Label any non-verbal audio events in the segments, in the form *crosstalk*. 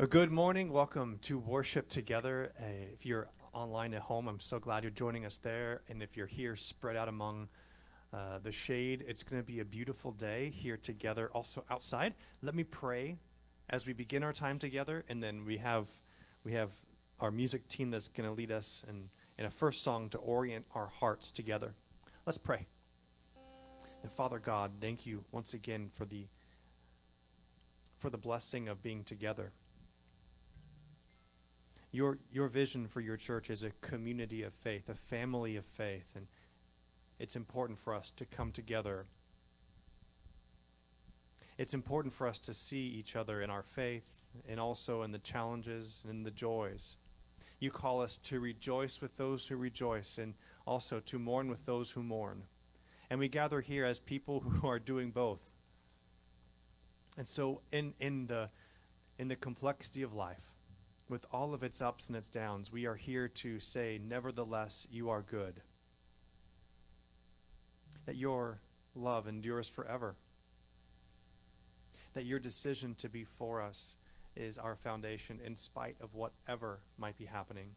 A good morning. Welcome to worship together. Uh, if you're online at home, I'm so glad you're joining us there. And if you're here spread out among uh, the shade, it's going to be a beautiful day here together. Also outside, let me pray as we begin our time together, and then we have we have our music team that's going to lead us in, in a first song to orient our hearts together. Let's pray. And Father God, thank you once again for the for the blessing of being together. Your your vision for your church is a community of faith, a family of faith, and it's important for us to come together. It's important for us to see each other in our faith and also in the challenges and the joys. You call us to rejoice with those who rejoice and also to mourn with those who mourn. And we gather here as people *laughs* who are doing both. And so in, in the in the complexity of life, with all of its ups and its downs, we are here to say, nevertheless, you are good. That your love endures forever. That your decision to be for us is our foundation in spite of whatever might be happening.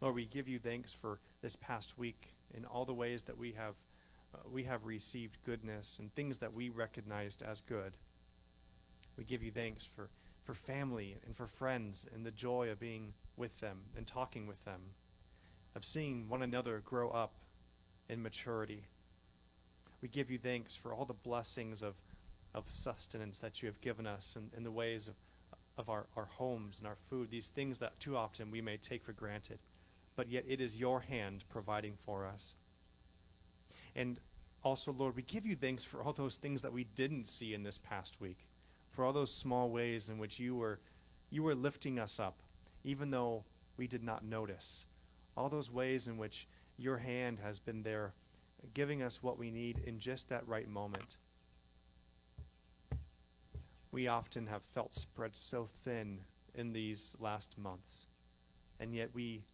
Lord, we give you thanks for this past week in all the ways that we have uh, we have received goodness and things that we recognized as good. We give you thanks for, for family and for friends and the joy of being with them and talking with them, of seeing one another grow up in maturity. We give you thanks for all the blessings of, of sustenance that you have given us in, in the ways of, of our, our homes and our food, these things that too often we may take for granted. But yet it is your hand providing for us. And also, Lord, we give you thanks for all those things that we didn't see in this past week, for all those small ways in which you were, you were lifting us up, even though we did not notice. All those ways in which your hand has been there, giving us what we need in just that right moment. We often have felt spread so thin in these last months, and yet we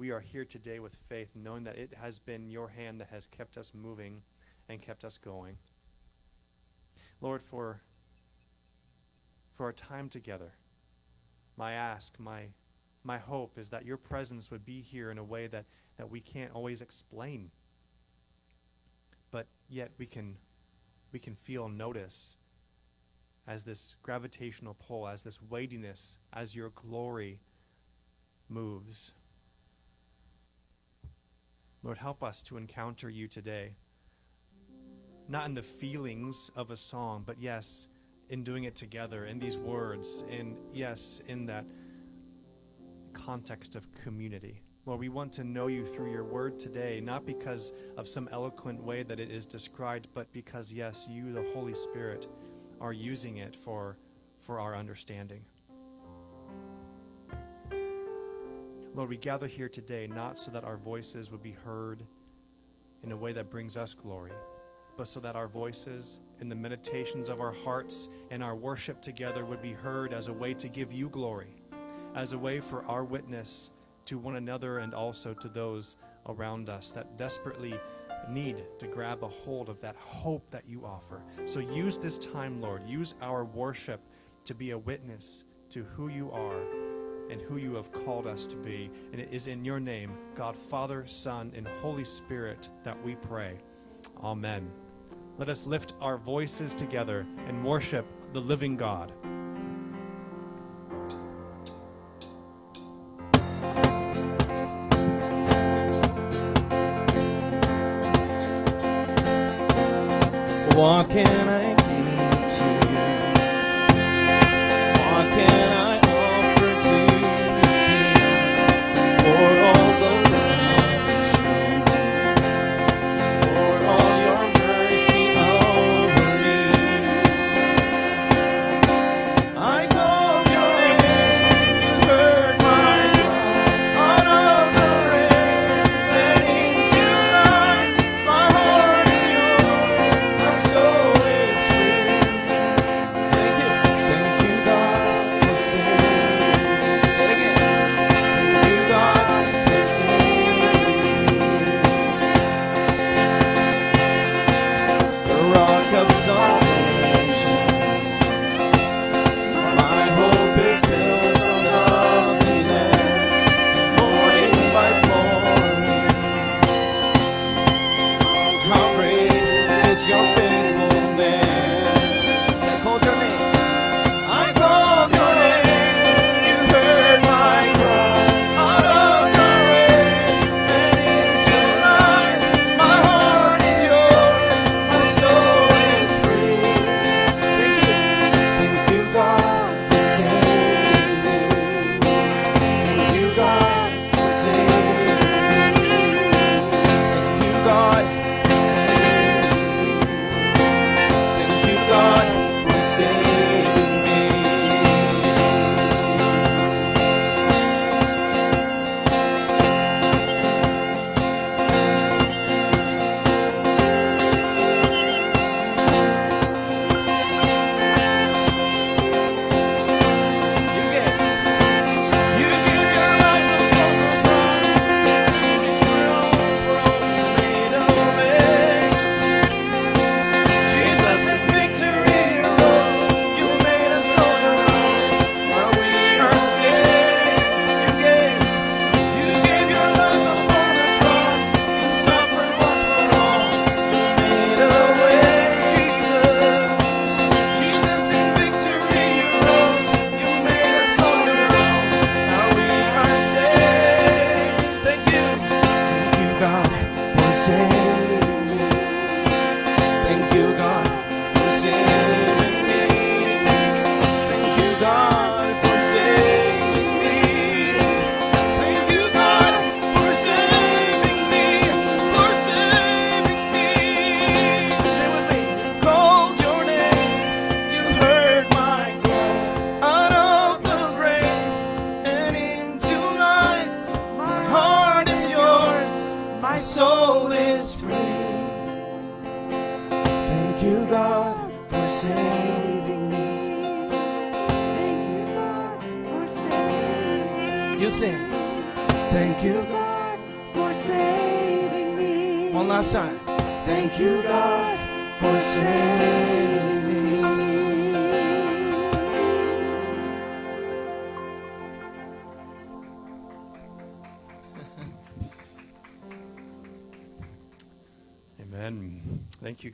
we are here today with faith, knowing that it has been your hand that has kept us moving and kept us going. Lord, for, for our time together, my ask, my, my hope is that your presence would be here in a way that, that we can't always explain. But yet we can, we can feel notice as this gravitational pull, as this weightiness, as your glory moves. Lord, help us to encounter you today. Not in the feelings of a song, but yes, in doing it together, in these words, and yes, in that context of community. Lord, we want to know you through your word today, not because of some eloquent way that it is described, but because, yes, you, the Holy Spirit, are using it for, for our understanding. Lord, we gather here today not so that our voices would be heard in a way that brings us glory, but so that our voices and the meditations of our hearts and our worship together would be heard as a way to give you glory, as a way for our witness to one another and also to those around us that desperately need to grab a hold of that hope that you offer. So use this time, Lord. Use our worship to be a witness to who you are and who you have called us to be. And it is in your name, God, Father, Son, and Holy Spirit, that we pray. Amen. Let us lift our voices together and worship the living God. What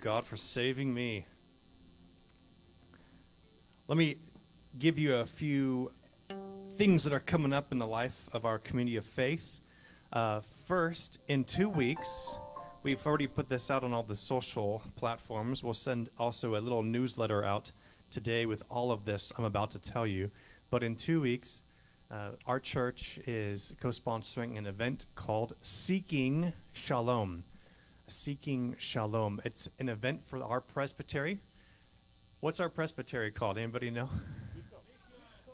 God, for saving me. Let me give you a few things that are coming up in the life of our community of faith. Uh, first, in two weeks, we've already put this out on all the social platforms. We'll send also a little newsletter out today with all of this I'm about to tell you. But in two weeks, uh, our church is co sponsoring an event called Seeking Shalom. Seeking Shalom. It's an event for our presbytery. What's our presbytery called? Anybody know?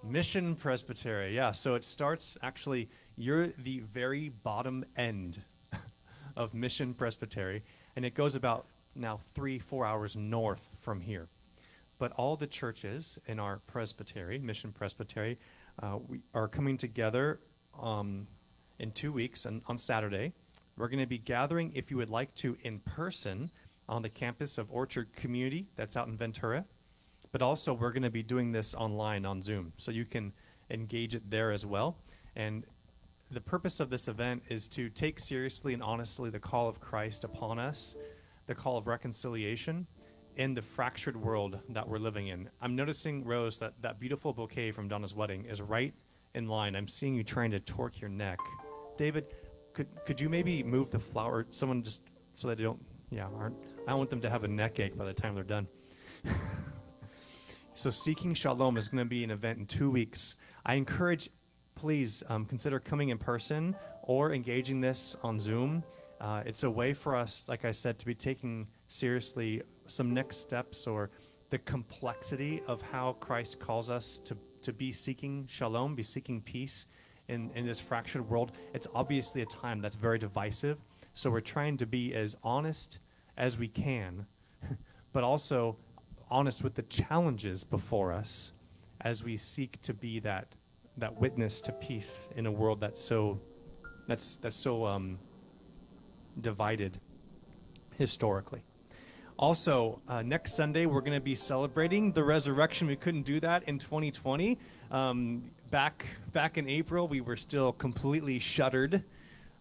Mission Presbytery. Yeah, so it starts actually, you're the very bottom end *laughs* of Mission Presbytery, and it goes about now three, four hours north from here. But all the churches in our presbytery, Mission Presbytery, uh, we are coming together um, in two weeks and on Saturday. We're going to be gathering, if you would like to, in person on the campus of Orchard Community, that's out in Ventura. But also, we're going to be doing this online on Zoom, so you can engage it there as well. And the purpose of this event is to take seriously and honestly the call of Christ upon us, the call of reconciliation in the fractured world that we're living in. I'm noticing, Rose, that that beautiful bouquet from Donna's wedding is right in line. I'm seeing you trying to torque your neck. David, could could you maybe move the flower? Someone just so that they don't, yeah, aren't. I want them to have a neck ache by the time they're done. *laughs* So, Seeking Shalom is going to be an event in two weeks. I encourage, please um, consider coming in person or engaging this on Zoom. Uh, it's a way for us, like I said, to be taking seriously some next steps or the complexity of how Christ calls us to, to be seeking shalom, be seeking peace in, in this fractured world. It's obviously a time that's very divisive. So, we're trying to be as honest as we can, *laughs* but also honest with the challenges before us as we seek to be that that witness to peace in a world that's so that's that's so um, divided historically. Also, uh, next Sunday we're going to be celebrating the resurrection. We couldn't do that in 2020. Um, back back in April, we were still completely shuttered.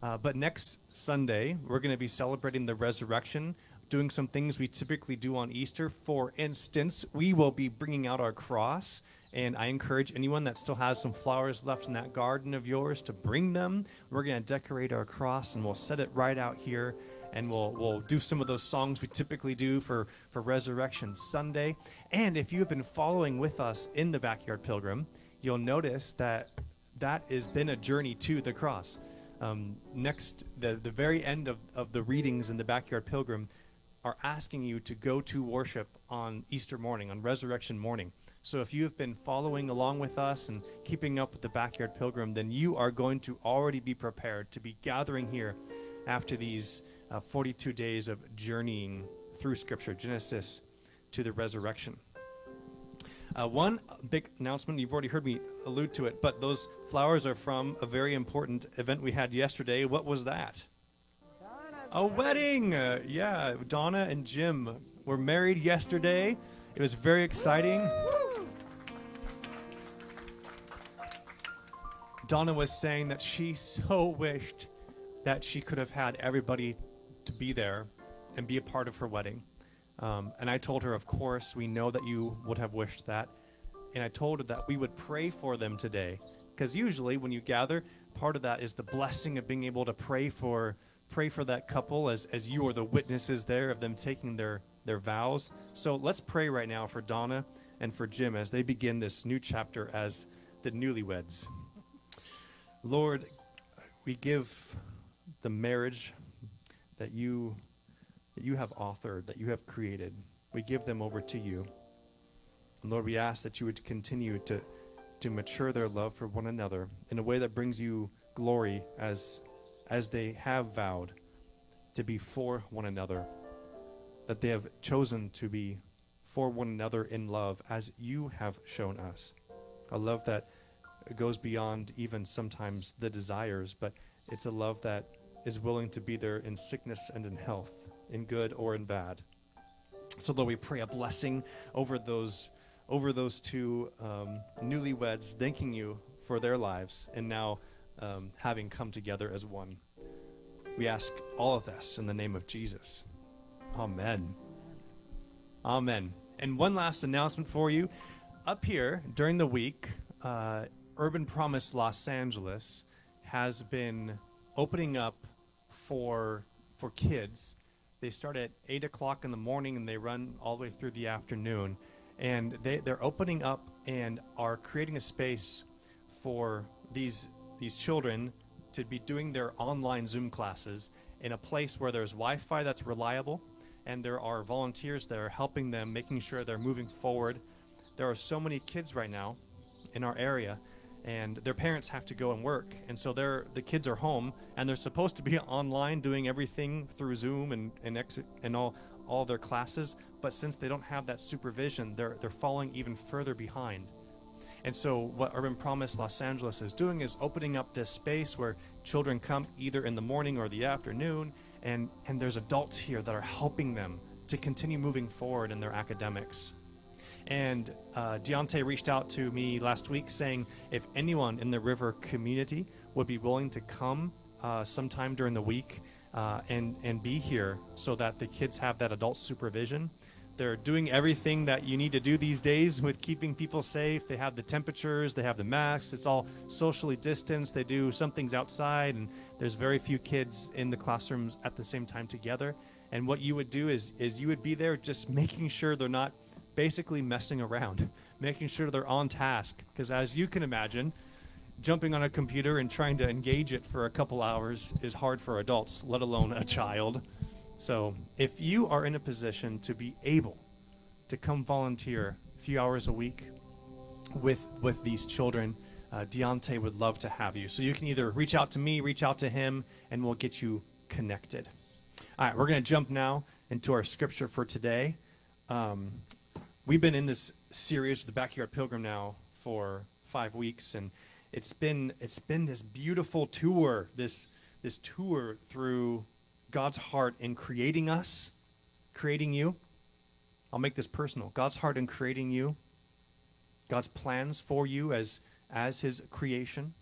Uh, but next Sunday, we're going to be celebrating the resurrection doing some things we typically do on Easter. For instance, we will be bringing out our cross, and I encourage anyone that still has some flowers left in that garden of yours to bring them. We're going to decorate our cross, and we'll set it right out here. And we'll, we'll do some of those songs we typically do for, for Resurrection Sunday. And if you have been following with us in the Backyard Pilgrim, you'll notice that that has been a journey to the cross. Um, next, the, the very end of, of the readings in the Backyard Pilgrim, are asking you to go to worship on Easter morning, on resurrection morning. So if you have been following along with us and keeping up with the Backyard Pilgrim, then you are going to already be prepared to be gathering here after these uh, 42 days of journeying through Scripture, Genesis to the resurrection. Uh, one big announcement, you've already heard me allude to it, but those flowers are from a very important event we had yesterday. What was that? A wedding! Uh, yeah, Donna and Jim were married yesterday. It was very exciting. Donna was saying that she so wished that she could have had everybody to be there and be a part of her wedding. Um, and I told her, of course, we know that you would have wished that. And I told her that we would pray for them today. Because usually when you gather, part of that is the blessing of being able to pray for pray for that couple as, as you are the witnesses there of them taking their, their vows. So let's pray right now for Donna and for Jim as they begin this new chapter as the newlyweds. Lord, we give the marriage that you that you have authored, that you have created. We give them over to you. And Lord, we ask that you would continue to to mature their love for one another in a way that brings you glory as as they have vowed to be for one another, that they have chosen to be for one another in love as you have shown us. A love that goes beyond even sometimes the desires, but it's a love that is willing to be there in sickness and in health, in good or in bad. So Lord, we pray a blessing over those over those two um, newlyweds, thanking you for their lives and now um, having come together as one. We ask all of this in the name of Jesus. Amen. Amen. And one last announcement for you. Up here during the week, uh, Urban Promise Los Angeles has been opening up for for kids. They start at eight o'clock in the morning and they run all the way through the afternoon. And they, they're opening up and are creating a space for these these children to be doing their online Zoom classes in a place where there's Wi-Fi that's reliable and there are volunteers that are helping them, making sure they're moving forward. There are so many kids right now in our area, and their parents have to go and work, and so they're the kids are home, and they're supposed to be *laughs* online doing everything through Zoom and and, and all all their classes. But since they don't have that supervision, they're they're falling even further behind. And so, what Urban Promise Los Angeles is doing is opening up this space where children come either in the morning or the afternoon, and, and there's adults here that are helping them to continue moving forward in their academics. And uh, Deontay reached out to me last week saying if anyone in the River community would be willing to come uh, sometime during the week uh, and, and be here so that the kids have that adult supervision. They're doing everything that you need to do these days with keeping people safe. They have the temperatures, they have the masks, it's all socially distanced. They do some things outside, and there's very few kids in the classrooms at the same time together. And what you would do is, is you would be there just *laughs* making sure they're not basically messing around, *laughs* making sure they're on task. Because as you can imagine, jumping on a computer and trying to engage it for a couple hours is hard for adults, let alone a child. So, if you are in a position to be able to come volunteer a few hours a week with with these children, uh, Deontay would love to have you. So you can either reach out to me, reach out to him, and we'll get you connected. All right, we're going to jump now into our scripture for today. Um, we've been in this series, the Backyard Pilgrim, now for five weeks, and it's been it's been this beautiful tour, this this tour through God's heart in creating us, creating you. I'll make this personal. God's heart in creating you, God's plans for you as as his creation.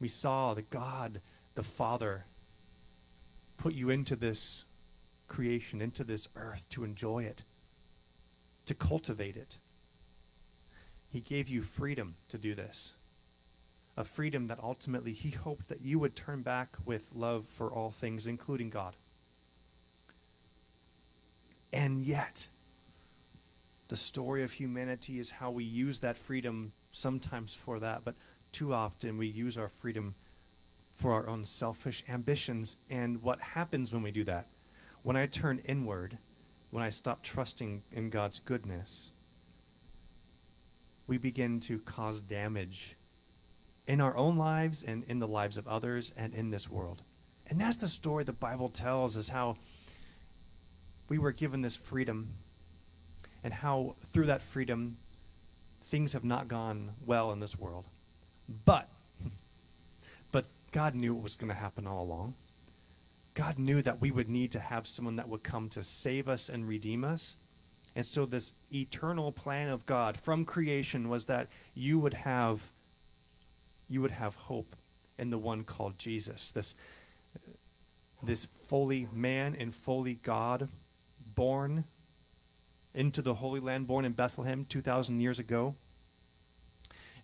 We saw that God, the Father, put you into this creation, into this earth to enjoy it, to cultivate it. He gave you freedom to do this. A freedom that ultimately he hoped that you would turn back with love for all things, including God. And yet, the story of humanity is how we use that freedom sometimes for that, but too often we use our freedom for our own selfish ambitions. And what happens when we do that? When I turn inward, when I stop trusting in God's goodness, we begin to cause damage in our own lives and in the lives of others and in this world. And that's the story the Bible tells is how we were given this freedom and how through that freedom things have not gone well in this world. But *laughs* but God knew what was going to happen all along. God knew that we would need to have someone that would come to save us and redeem us. And so this eternal plan of God from creation was that you would have you would have hope in the one called Jesus. This this fully man and fully God born into the Holy Land, born in Bethlehem 2,000 years ago.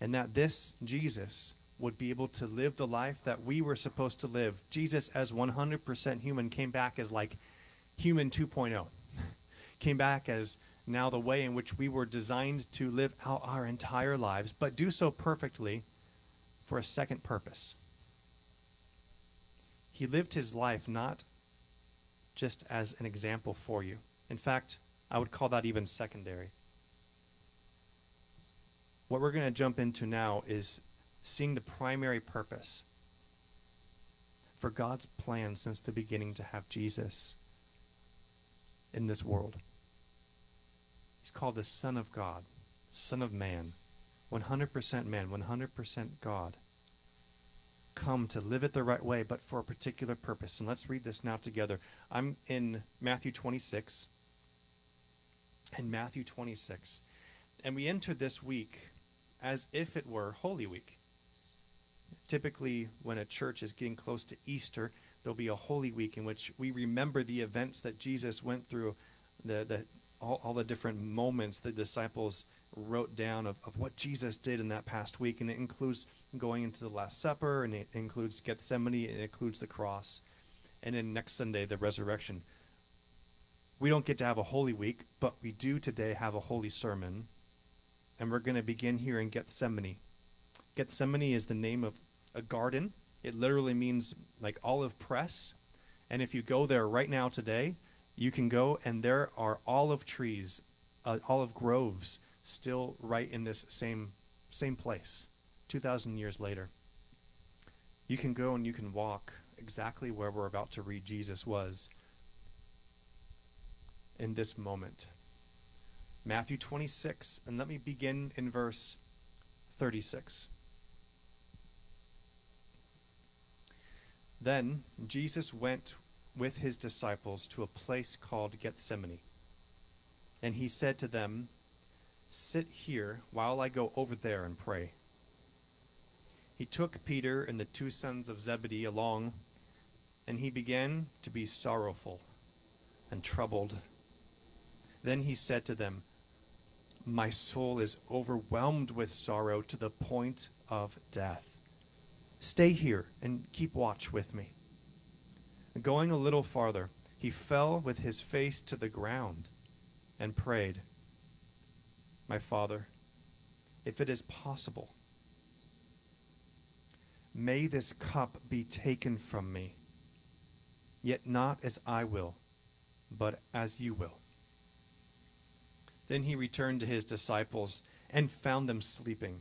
And that this Jesus would be able to live the life that we were supposed to live. Jesus, as 100% human, came back as like human 2.0. *laughs* Came back as now the way in which we were designed to live out our entire lives, but do so perfectly for a second purpose. He lived his life not just as an example for you. In fact, I would call that even secondary. What we're going to jump into now is seeing the primary purpose for God's plan since the beginning to have Jesus in this world. He's called the Son of God, Son of Man, 100% man, 100% God. Come to live it the right way, but for a particular purpose. And let's read this now together. I'm in Matthew 26. In Matthew 26. And we enter this week as if it were Holy Week. Typically, when a church is getting close to Easter, there'll be a Holy Week in which we remember the events that Jesus went through, the, the, all, all the different moments the disciples wrote down of, of what Jesus did in that past week. And it includes going into the Last Supper, and it includes Gethsemane, and it includes the cross. And then next Sunday, the resurrection. We don't get to have a Holy Week, but we do today have a Holy Sermon. And we're going to begin here in Gethsemane. Gethsemane is the name of a garden. It literally means like olive press. And if you go there right now today, you can go and there are olive trees, uh, olive groves still right in this same same place 2000 years later. You can go and you can walk exactly where we're about to read Jesus was in this moment. Matthew 26 and let me begin in verse 36. Then Jesus went with his disciples to a place called Gethsemane. And he said to them, Sit here while I go over there and pray. He took Peter and the two sons of Zebedee along, and he began to be sorrowful and troubled. Then he said to them, My soul is overwhelmed with sorrow to the point of death. Stay here and keep watch with me. Going a little farther, he fell with his face to the ground and prayed, My Father, if it is possible, may this cup be taken from me, yet not as I will, but as you will. Then he returned to his disciples and found them sleeping.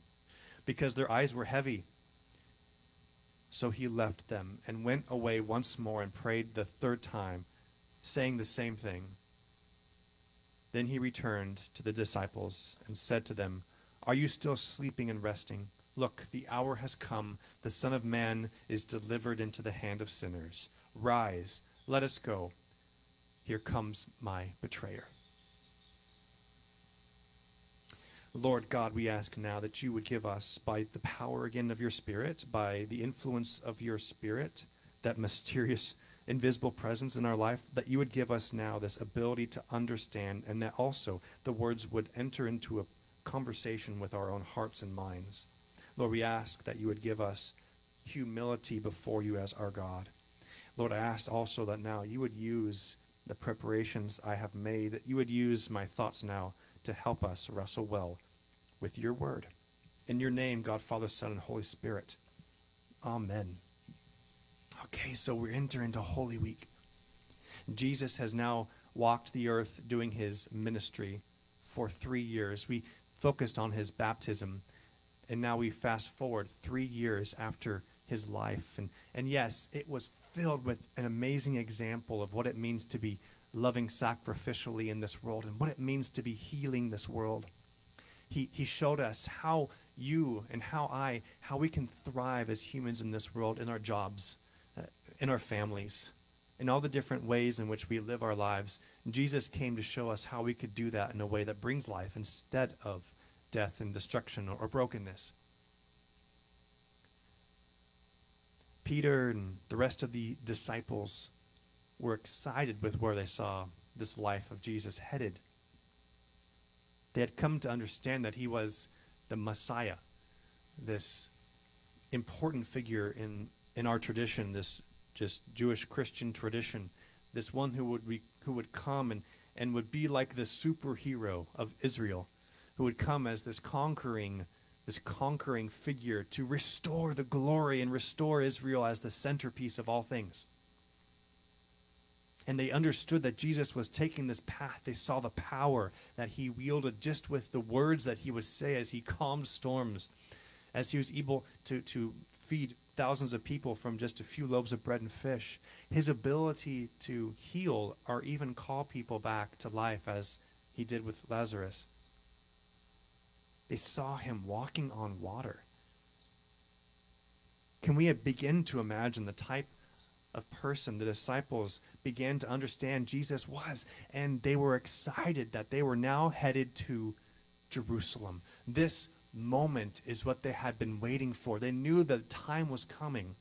because their eyes were heavy. So he left them and went away once more and prayed the third time, saying the same thing. Then he returned to the disciples and said to them, Are you still sleeping and resting? Look, the hour has come. The Son of Man is delivered into the hand of sinners. Rise, let us go. Here comes my betrayer. Lord God, we ask now that you would give us, by the power again of your Spirit, by the influence of your Spirit, that mysterious, invisible presence in our life, that you would give us now this ability to understand, and that also the words would enter into a conversation with our own hearts and minds. Lord, we ask that you would give us humility before you as our God. Lord, I ask also that now you would use the preparations I have made, that you would use my thoughts now to help us wrestle well with your word. In your name, God, Father, Son, and Holy Spirit. Amen. Okay, so we're entering into Holy Week. Jesus has now walked the earth doing his ministry for three years. We focused on his baptism, and now we fast forward three years after his life. And, and yes, it was filled with an amazing example of what it means to be loving sacrificially in this world and what it means to be healing this world. He, he showed us how you and how I, how we can thrive as humans in this world, in our jobs, uh, in our families, in all the different ways in which we live our lives. Jesus came to show us how we could do that in a way that brings life instead of death and destruction or, or brokenness. Peter and the rest of the disciples were excited with where they saw this life of Jesus headed. They had come to understand that he was the Messiah, this important figure in, in our tradition, this just Jewish Christian tradition, this one who would, be, who would come and, and would be like the superhero of Israel, who would come as this conquering, this conquering figure to restore the glory and restore Israel as the centerpiece of all things. And they understood that Jesus was taking this path. They saw the power that he wielded just with the words that he would say as he calmed storms, as he was able to, to feed thousands of people from just a few loaves of bread and fish. His ability to heal or even call people back to life, as he did with Lazarus. They saw him walking on water. Can we begin to imagine the type of person the disciples began to understand Jesus was? And they were excited that they were now headed to Jerusalem. This moment is what they had been waiting for. They knew that time was coming.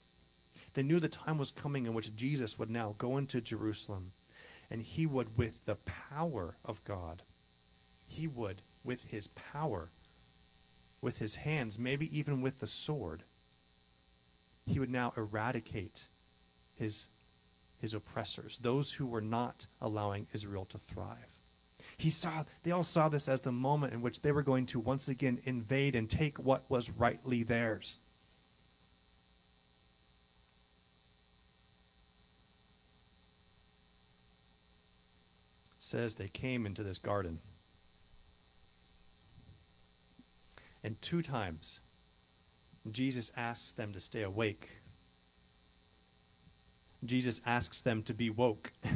They knew the time was coming in which Jesus would now go into Jerusalem and he would, with the power of God, he would, with his power, with his hands, maybe even with the sword, he would now eradicate his, his oppressors, those who were not allowing Israel to thrive. He saw, they all saw this as the moment in which they were going to once again invade and take what was rightly theirs. says they came into this garden. And two times, Jesus asks them to stay awake. Jesus asks them to be woke. *laughs*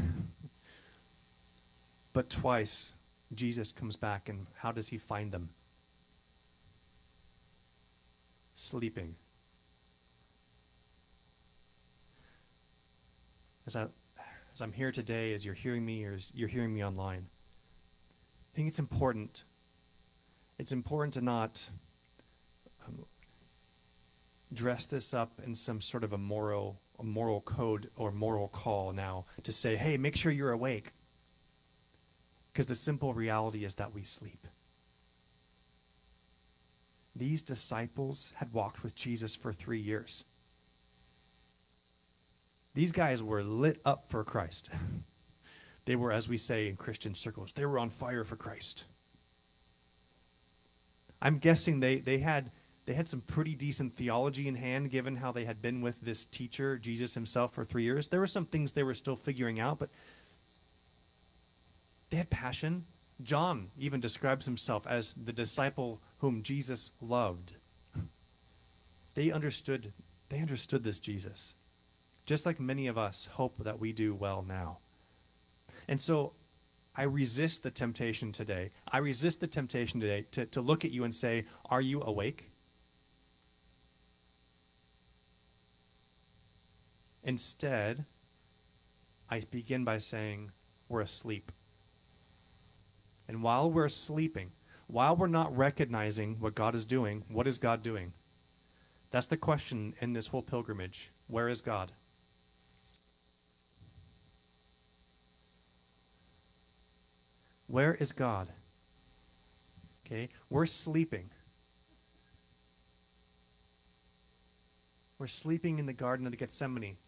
But twice, Jesus comes back, and how does he find them? Sleeping. As, I, as I'm here today, as you're hearing me, or as you're hearing me online, I think it's important. It's important to not um, dress this up in some sort of a moral, moral code or moral call now to say, hey, make sure you're awake. Because the simple reality is that we sleep. These disciples had walked with Jesus for three years. These guys were lit up for Christ. *laughs* they were, as we say in Christian circles, they were on fire for Christ. I'm guessing they, they had they had some pretty decent theology in hand given how they had been with this teacher, Jesus himself, for three years. There were some things they were still figuring out, but they had passion. John even describes himself as the disciple whom Jesus loved. They understood they understood this Jesus. Just like many of us hope that we do well now. And so I resist the temptation today. I resist the temptation today to, to look at you and say, Are you awake? Instead, I begin by saying, We're asleep. And while we're sleeping, while we're not recognizing what God is doing, what is God doing? That's the question in this whole pilgrimage. Where is God? Where is God? Okay, we're sleeping. We're sleeping in the Garden of Gethsemane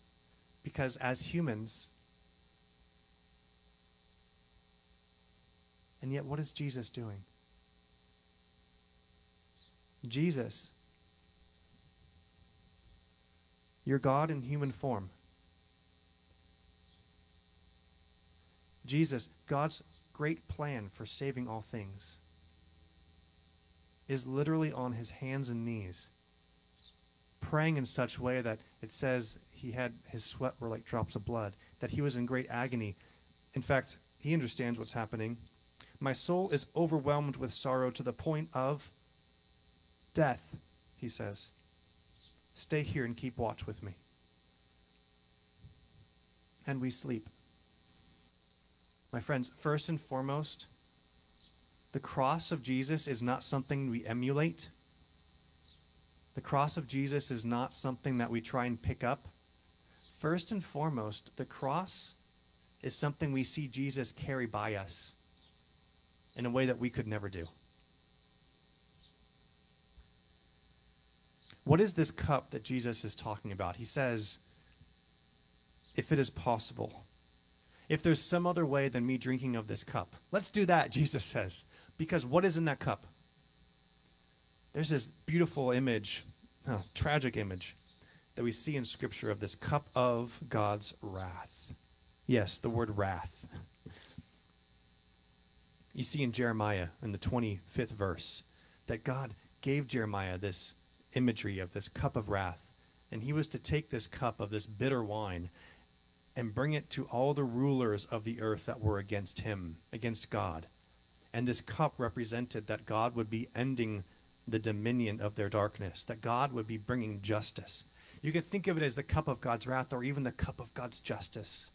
because as humans, And yet, what is Jesus doing? Jesus, your God in human form. Jesus, God's great plan for saving all things, is literally on his hands and knees, praying in such way that it says he had his sweat were like drops of blood, that he was in great agony. In fact, he understands what's happening. My soul is overwhelmed with sorrow to the point of death, he says. Stay here and keep watch with me. And we sleep. My friends, first and foremost, the cross of Jesus is not something we emulate. The cross of Jesus is not something that we try and pick up. First and foremost, the cross is something we see Jesus carry by us in a way that we could never do. What is this cup that Jesus is talking about? He says, if it is possible, if there's some other way than me drinking of this cup, let's do that, *laughs* Jesus says. Because what is in that cup? There's this beautiful image, tragic image, that we see in Scripture of this cup of God's wrath. Yes, the word wrath. You see in Jeremiah, in the 25th verse, that God gave Jeremiah this imagery of this cup of wrath. And he was to take this cup of this bitter wine and bring it to all the rulers of the earth that were against him, against God. And this cup represented that God would be ending the dominion of their darkness, that God would be bringing justice. You could think of it as the cup of God's wrath or even the cup of God's justice.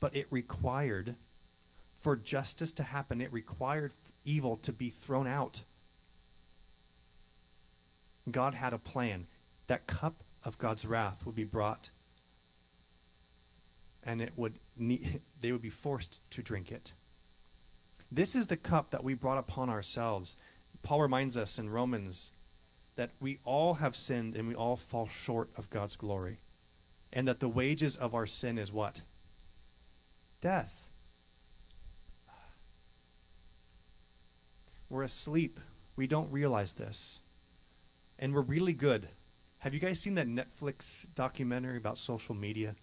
But it required, for justice to happen, it required evil to be thrown out. God had a plan. That cup of God's wrath would be brought and it would ne- *laughs* they would be forced to drink it. This is the cup that we brought upon ourselves. Paul reminds us in Romans that we all have sinned and we all fall short of God's glory. And that the wages of our sin is what? Death. We're asleep. We don't realize this. And we're really good. Have you guys seen that Netflix documentary about social media?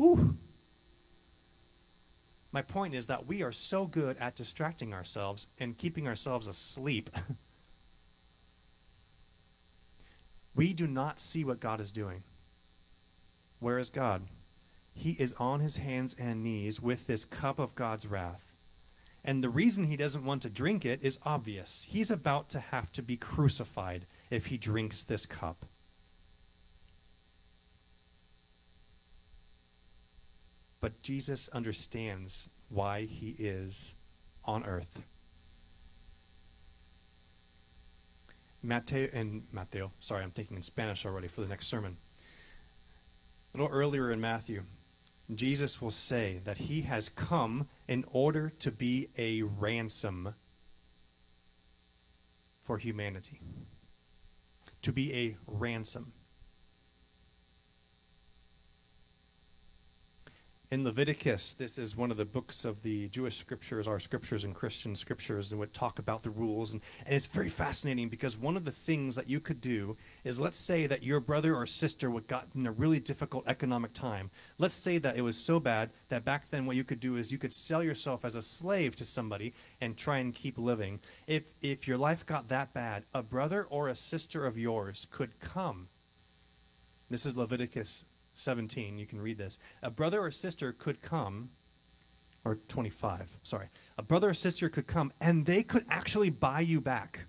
Ooh. My point is that we are so good at distracting ourselves and keeping ourselves asleep. *laughs* we do not see what God is doing. Where is God? He is on his hands and knees with this cup of God's wrath. And the reason he doesn't want to drink it is obvious. He's about to have to be crucified if he drinks this cup. But Jesus understands why he is on earth. Mateo and Mateo, sorry, I'm thinking in Spanish already for the next sermon. A little earlier in Matthew, Jesus will say that he has come in order to be a ransom for humanity. To be a ransom. In Leviticus, this is one of the books of the Jewish scriptures, our scriptures and Christian scriptures, and would talk about the rules. And, and it's very fascinating because one of the things that you could do is let's say that your brother or sister would got in a really difficult economic time. Let's say that it was so bad that back then what you could do is you could sell yourself as a slave to somebody and try and keep living. If if your life got that bad, a brother or a sister of yours could come. This is Leviticus 17, you can read this. A brother or sister could come, or 25, sorry. A brother or sister could come and they could actually buy you back.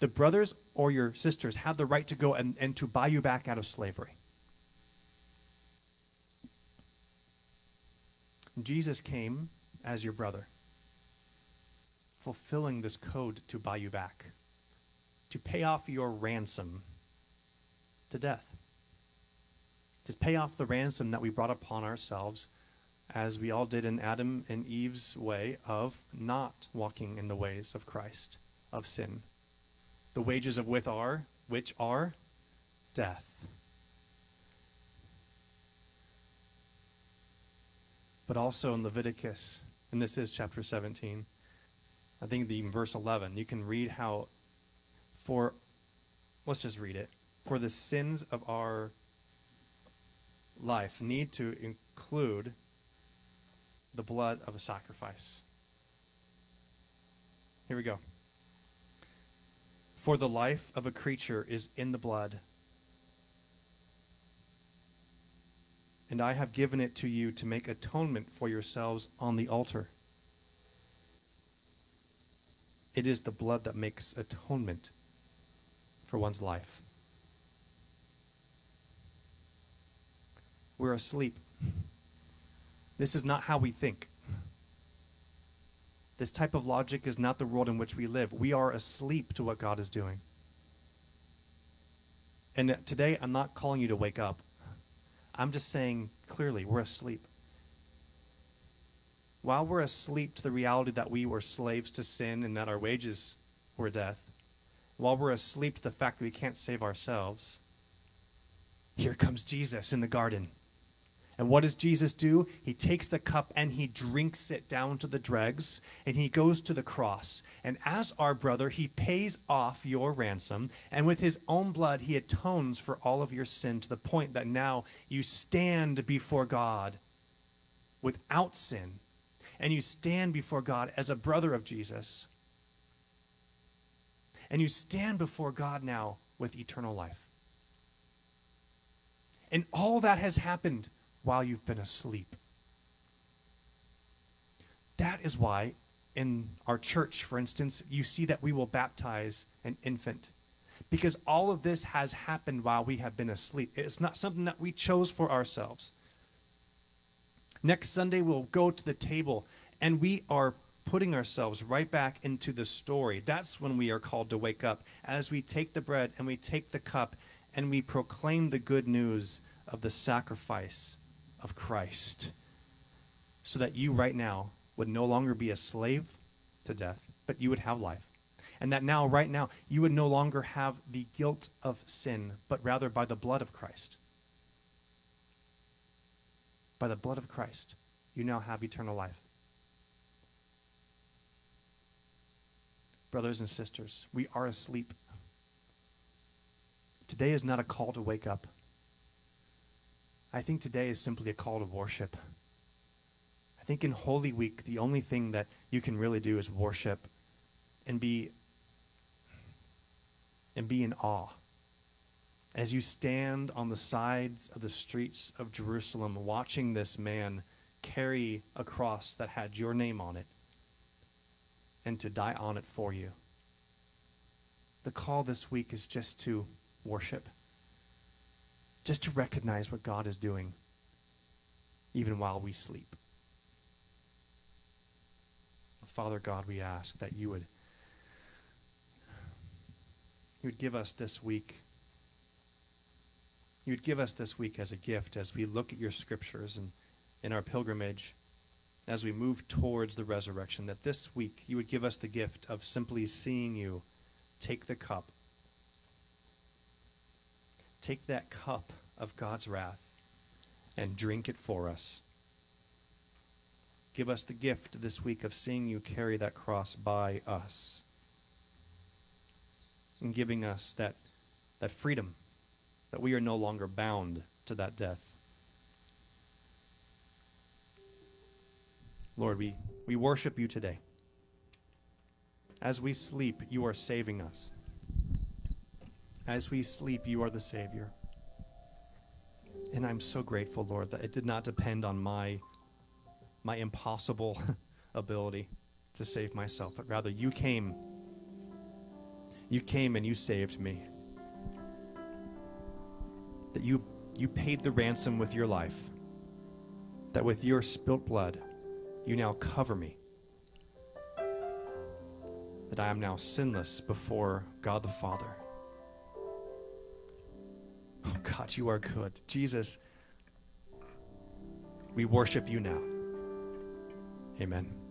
The brothers or your sisters have the right to go and, and to buy you back out of slavery. Jesus came as your brother, fulfilling this code to buy you back, to pay off your ransom to death to pay off the ransom that we brought upon ourselves, as we all did in Adam and Eve's way of not walking in the ways of Christ, of sin. The wages of with are, which are death. But also in Leviticus, and this is chapter 17, I think the verse 11, you can read how for, let's just read it, for the sins of our life need to include the blood of a sacrifice. Here we go. For the life of a creature is in the blood. And I have given it to you to make atonement for yourselves on the altar. It is the blood that makes atonement for one's life. We're asleep. This is not how we think. This type of logic is not the world in which we live. We are asleep to what God is doing. And today, I'm not calling you to wake up. I'm just saying clearly, we're asleep. While we're asleep to the reality that we were slaves to sin and that our wages were death, while we're asleep to the fact that we can't save ourselves, here comes Jesus in the garden And what does Jesus do? He takes the cup and he drinks it down to the dregs and he goes to the cross. And as our brother, he pays off your ransom. And with his own blood, he atones for all of your sin to the point that now you stand before God without sin. And you stand before God as a brother of Jesus. And you stand before God now with eternal life. And all that has happened while you've been asleep. That is why in our church, for instance, you see that we will baptize an infant. Because all of this has happened while we have been asleep. It's not something that we chose for ourselves. Next Sunday, we'll go to the table and we are putting ourselves right back into the story. That's when we are called to wake up as we take the bread and we take the cup and we proclaim the good news of the sacrifice of Christ so that you right now would no longer be a slave to death, but you would have life. And that now, right now, you would no longer have the guilt of sin, but rather by the blood of Christ. By the blood of Christ, you now have eternal life. Brothers and sisters, we are asleep. Today is not a call to wake up. I think today is simply a call to worship. I think in Holy Week, the only thing that you can really do is worship and be and be in awe. As you stand on the sides of the streets of Jerusalem watching this man carry a cross that had your name on it and to die on it for you. The call this week is just to worship just to recognize what God is doing, even while we sleep. Father God, we ask that you would you would give us this week you would give us this week as a gift as we look at your scriptures and in our pilgrimage as we move towards the resurrection that this week you would give us the gift of simply seeing you take the cup take that cup of God's wrath and drink it for us. Give us the gift this week of seeing you carry that cross by us and giving us that, that freedom that we are no longer bound to that death. Lord, we, we worship you today. As we sleep, you are saving us. As we sleep, you are the Savior. And I'm so grateful, Lord, that it did not depend on my my impossible *laughs* ability to save myself, but rather you came. You came and you saved me. That you you paid the ransom with your life. That with your spilt blood, you now cover me. That I am now sinless before God the Father. God, you are good. Jesus, we worship you now. Amen.